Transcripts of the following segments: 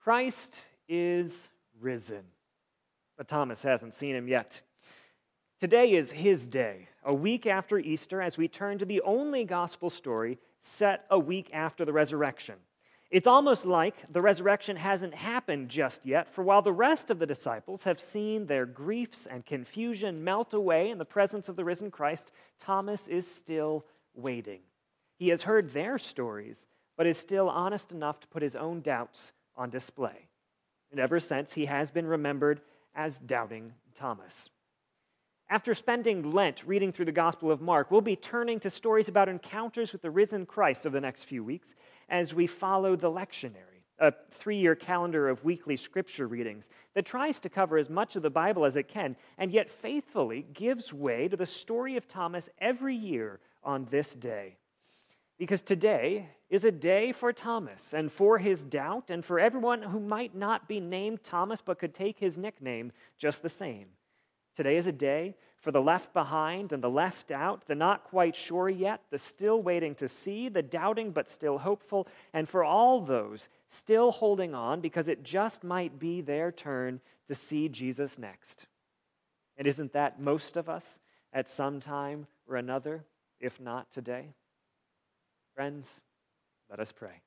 Christ is risen. But Thomas hasn't seen him yet. Today is his day, a week after Easter, as we turn to the only gospel story set a week after the resurrection. It's almost like the resurrection hasn't happened just yet, for while the rest of the disciples have seen their griefs and confusion melt away in the presence of the risen Christ, Thomas is still waiting. He has heard their stories, but is still honest enough to put his own doubts on display. And ever since, he has been remembered as Doubting Thomas. After spending Lent reading through the Gospel of Mark, we'll be turning to stories about encounters with the risen Christ over the next few weeks as we follow the lectionary, a three year calendar of weekly scripture readings that tries to cover as much of the Bible as it can and yet faithfully gives way to the story of Thomas every year on this day. Because today is a day for Thomas and for his doubt and for everyone who might not be named Thomas but could take his nickname just the same. Today is a day for the left behind and the left out, the not quite sure yet, the still waiting to see, the doubting but still hopeful, and for all those still holding on because it just might be their turn to see Jesus next. And isn't that most of us at some time or another, if not today? Friends, let us pray.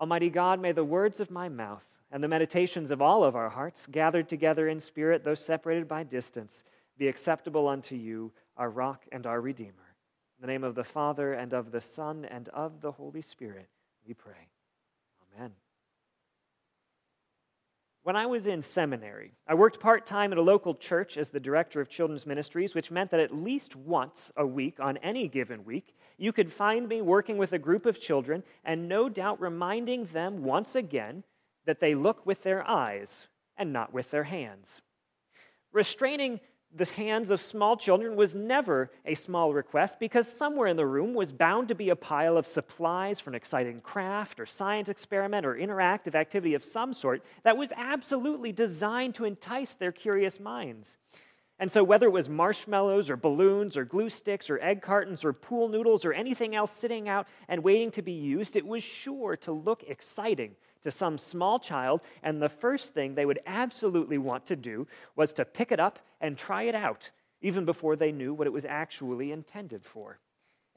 Almighty God, may the words of my mouth and the meditations of all of our hearts, gathered together in spirit, though separated by distance, be acceptable unto you, our rock and our redeemer. In the name of the Father, and of the Son, and of the Holy Spirit, we pray. Amen. When I was in seminary, I worked part time at a local church as the director of children's ministries, which meant that at least once a week, on any given week, you could find me working with a group of children and no doubt reminding them once again that they look with their eyes and not with their hands. Restraining the hands of small children was never a small request because somewhere in the room was bound to be a pile of supplies for an exciting craft or science experiment or interactive activity of some sort that was absolutely designed to entice their curious minds. And so, whether it was marshmallows or balloons or glue sticks or egg cartons or pool noodles or anything else sitting out and waiting to be used, it was sure to look exciting to some small child, and the first thing they would absolutely want to do was to pick it up and try it out, even before they knew what it was actually intended for.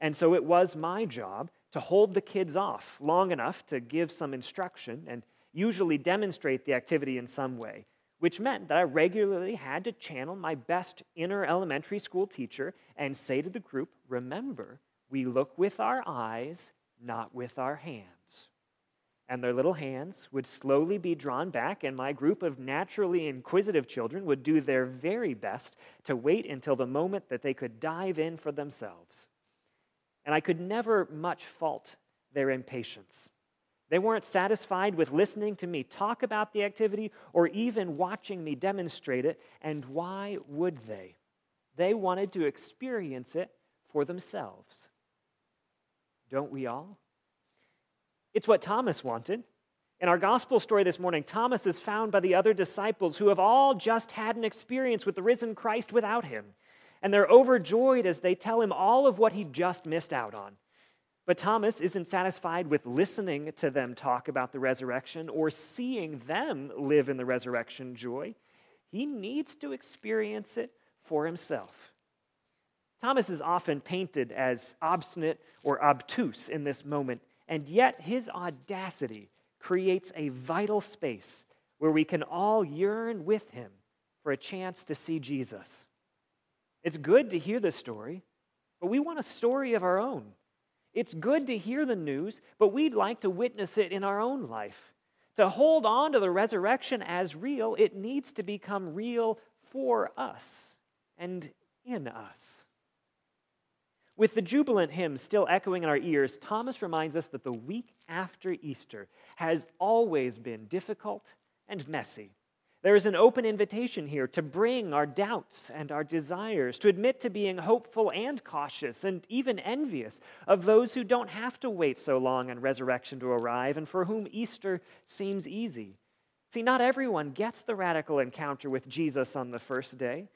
And so it was my job to hold the kids off long enough to give some instruction and usually demonstrate the activity in some way, which meant that I regularly had to channel my best inner elementary school teacher and say to the group, Remember, we look with our eyes, not with our hands and their little hands would slowly be drawn back, and my group of naturally inquisitive children would do their very best to wait until the moment that they could dive in for themselves. And I could never much fault their impatience. They weren't satisfied with listening to me talk about the activity or even watching me demonstrate it, and why would they? They wanted to experience it for themselves. Don't we all? It's what Thomas wanted. In our gospel story this morning, Thomas is found by the other disciples who have all just had an experience with the risen Christ without him. And they're overjoyed as they tell him all of what he just missed out on. But Thomas isn't satisfied with listening to them talk about the resurrection or seeing them live in the resurrection joy. He needs to experience it for himself. Thomas is often painted as obstinate or obtuse in this moment, and yet, his audacity creates a vital space where we can all yearn with him for a chance to see Jesus. It's good to hear the story, but we want a story of our own. It's good to hear the news, but we'd like to witness it in our own life. To hold on to the resurrection as real, it needs to become real for us and in us. With the jubilant hymn still echoing in our ears, Thomas reminds us that the week after Easter has always been difficult and messy. There is an open invitation here to bring our doubts and our desires, to admit to being hopeful and cautious and even envious of those who don't have to wait so long on resurrection to arrive and for whom Easter seems easy. See, not everyone gets the radical encounter with Jesus on the first day.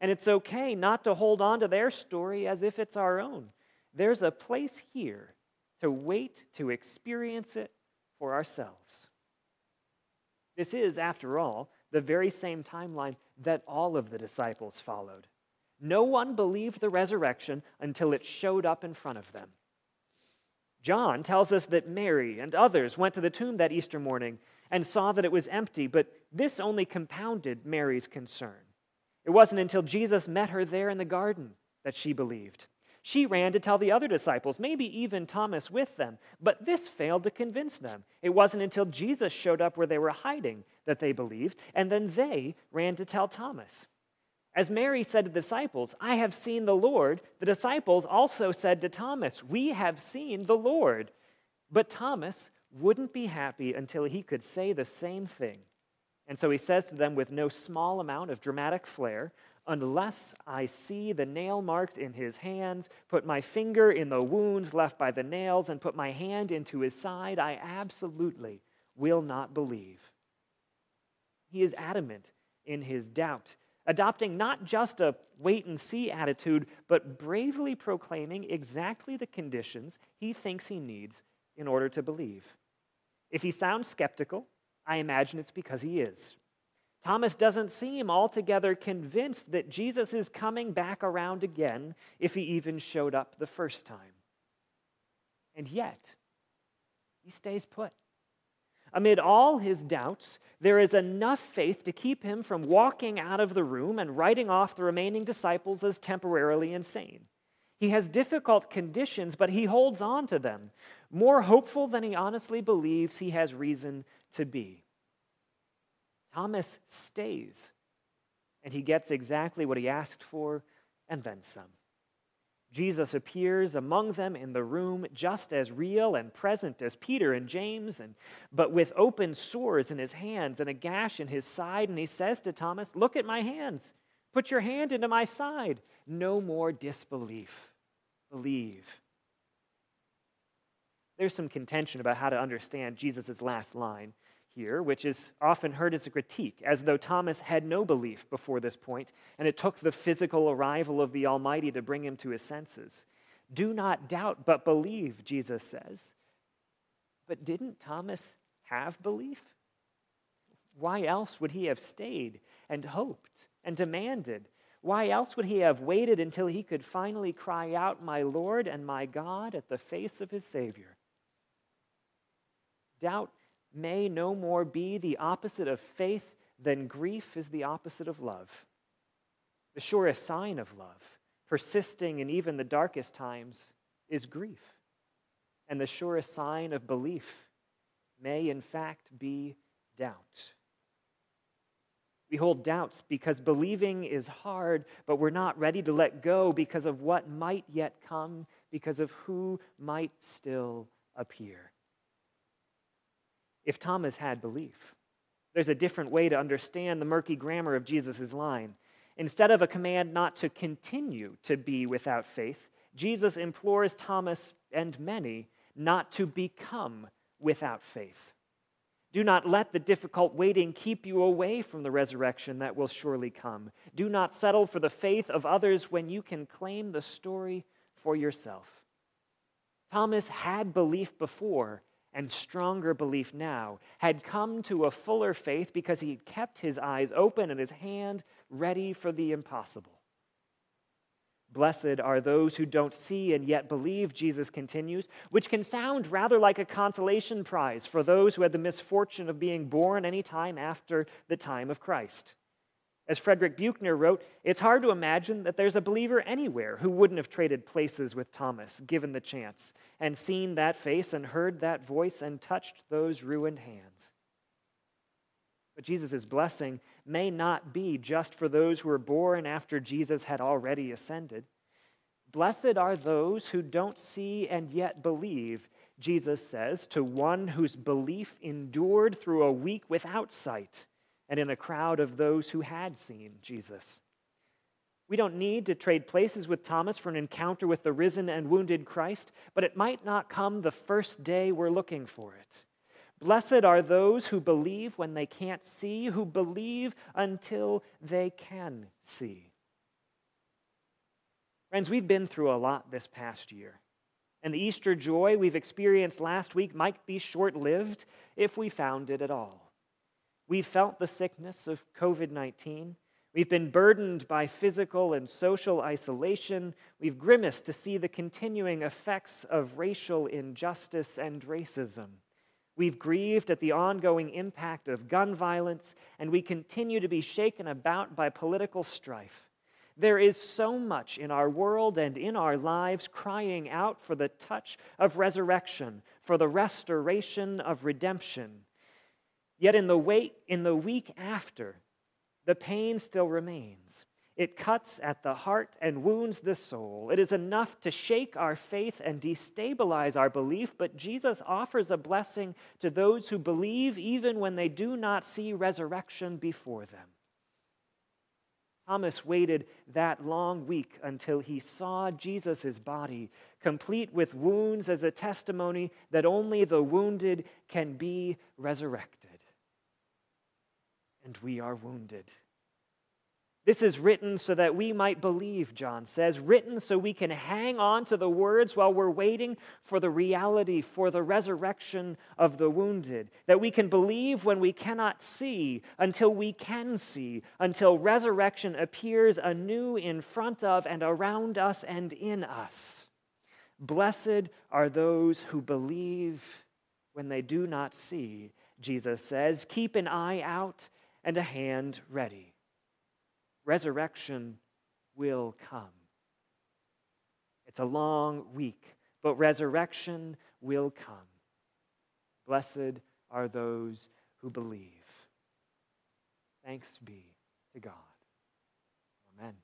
And it's okay not to hold on to their story as if it's our own. There's a place here to wait to experience it for ourselves. This is, after all, the very same timeline that all of the disciples followed. No one believed the resurrection until it showed up in front of them. John tells us that Mary and others went to the tomb that Easter morning and saw that it was empty, but this only compounded Mary's concern. It wasn't until Jesus met her there in the garden that she believed. She ran to tell the other disciples, maybe even Thomas with them, but this failed to convince them. It wasn't until Jesus showed up where they were hiding that they believed, and then they ran to tell Thomas. As Mary said to the disciples, I have seen the Lord, the disciples also said to Thomas, We have seen the Lord. But Thomas wouldn't be happy until he could say the same thing. And so he says to them with no small amount of dramatic flair, Unless I see the nail marks in his hands, put my finger in the wounds left by the nails, and put my hand into his side, I absolutely will not believe. He is adamant in his doubt, adopting not just a wait and see attitude, but bravely proclaiming exactly the conditions he thinks he needs in order to believe. If he sounds skeptical, I imagine it's because he is. Thomas doesn't seem altogether convinced that Jesus is coming back around again if he even showed up the first time. And yet, he stays put. Amid all his doubts, there is enough faith to keep him from walking out of the room and writing off the remaining disciples as temporarily insane. He has difficult conditions, but he holds on to them, more hopeful than he honestly believes he has reason to be. Thomas stays, and he gets exactly what he asked for and then some. Jesus appears among them in the room just as real and present as Peter and James, and, but with open sores in his hands and a gash in his side. And he says to Thomas, Look at my hands. Put your hand into my side. No more disbelief. Believe. There's some contention about how to understand Jesus' last line here, which is often heard as a critique, as though Thomas had no belief before this point, and it took the physical arrival of the Almighty to bring him to his senses. Do not doubt, but believe, Jesus says. But didn't Thomas have belief? Why else would he have stayed and hoped and demanded? Why else would he have waited until he could finally cry out, My Lord and my God, at the face of his Savior? Doubt may no more be the opposite of faith than grief is the opposite of love. The surest sign of love, persisting in even the darkest times, is grief. And the surest sign of belief may, in fact, be doubt. We hold doubts because believing is hard, but we're not ready to let go because of what might yet come, because of who might still appear if Thomas had belief. There's a different way to understand the murky grammar of Jesus' line. Instead of a command not to continue to be without faith, Jesus implores Thomas and many not to become without faith. Do not let the difficult waiting keep you away from the resurrection that will surely come. Do not settle for the faith of others when you can claim the story for yourself. Thomas had belief before, and stronger belief now, had come to a fuller faith because he had kept his eyes open and his hand ready for the impossible. Blessed are those who don't see and yet believe, Jesus continues, which can sound rather like a consolation prize for those who had the misfortune of being born any time after the time of Christ. As Frederick Buechner wrote, it's hard to imagine that there's a believer anywhere who wouldn't have traded places with Thomas, given the chance, and seen that face and heard that voice and touched those ruined hands. But Jesus' blessing may not be just for those who were born after Jesus had already ascended. Blessed are those who don't see and yet believe, Jesus says, to one whose belief endured through a week without sight and in a crowd of those who had seen Jesus. We don't need to trade places with Thomas for an encounter with the risen and wounded Christ, but it might not come the first day we're looking for it. Blessed are those who believe when they can't see, who believe until they can see. Friends, we've been through a lot this past year. And the Easter joy we've experienced last week might be short lived if we found it at all. We've felt the sickness of COVID 19. We've been burdened by physical and social isolation. We've grimaced to see the continuing effects of racial injustice and racism. We've grieved at the ongoing impact of gun violence, and we continue to be shaken about by political strife. There is so much in our world and in our lives crying out for the touch of resurrection, for the restoration of redemption. Yet in the, wait, in the week after, the pain still remains. It cuts at the heart and wounds the soul. It is enough to shake our faith and destabilize our belief, but Jesus offers a blessing to those who believe even when they do not see resurrection before them. Thomas waited that long week until he saw Jesus' body, complete with wounds as a testimony that only the wounded can be resurrected. And we are wounded. This is written so that we might believe, John says, written so we can hang on to the words while we're waiting for the reality, for the resurrection of the wounded. That we can believe when we cannot see until we can see, until resurrection appears anew in front of and around us and in us. Blessed are those who believe when they do not see, Jesus says. Keep an eye out and a hand ready resurrection will come. It's a long week, but resurrection will come. Blessed are those who believe. Thanks be to God. Amen.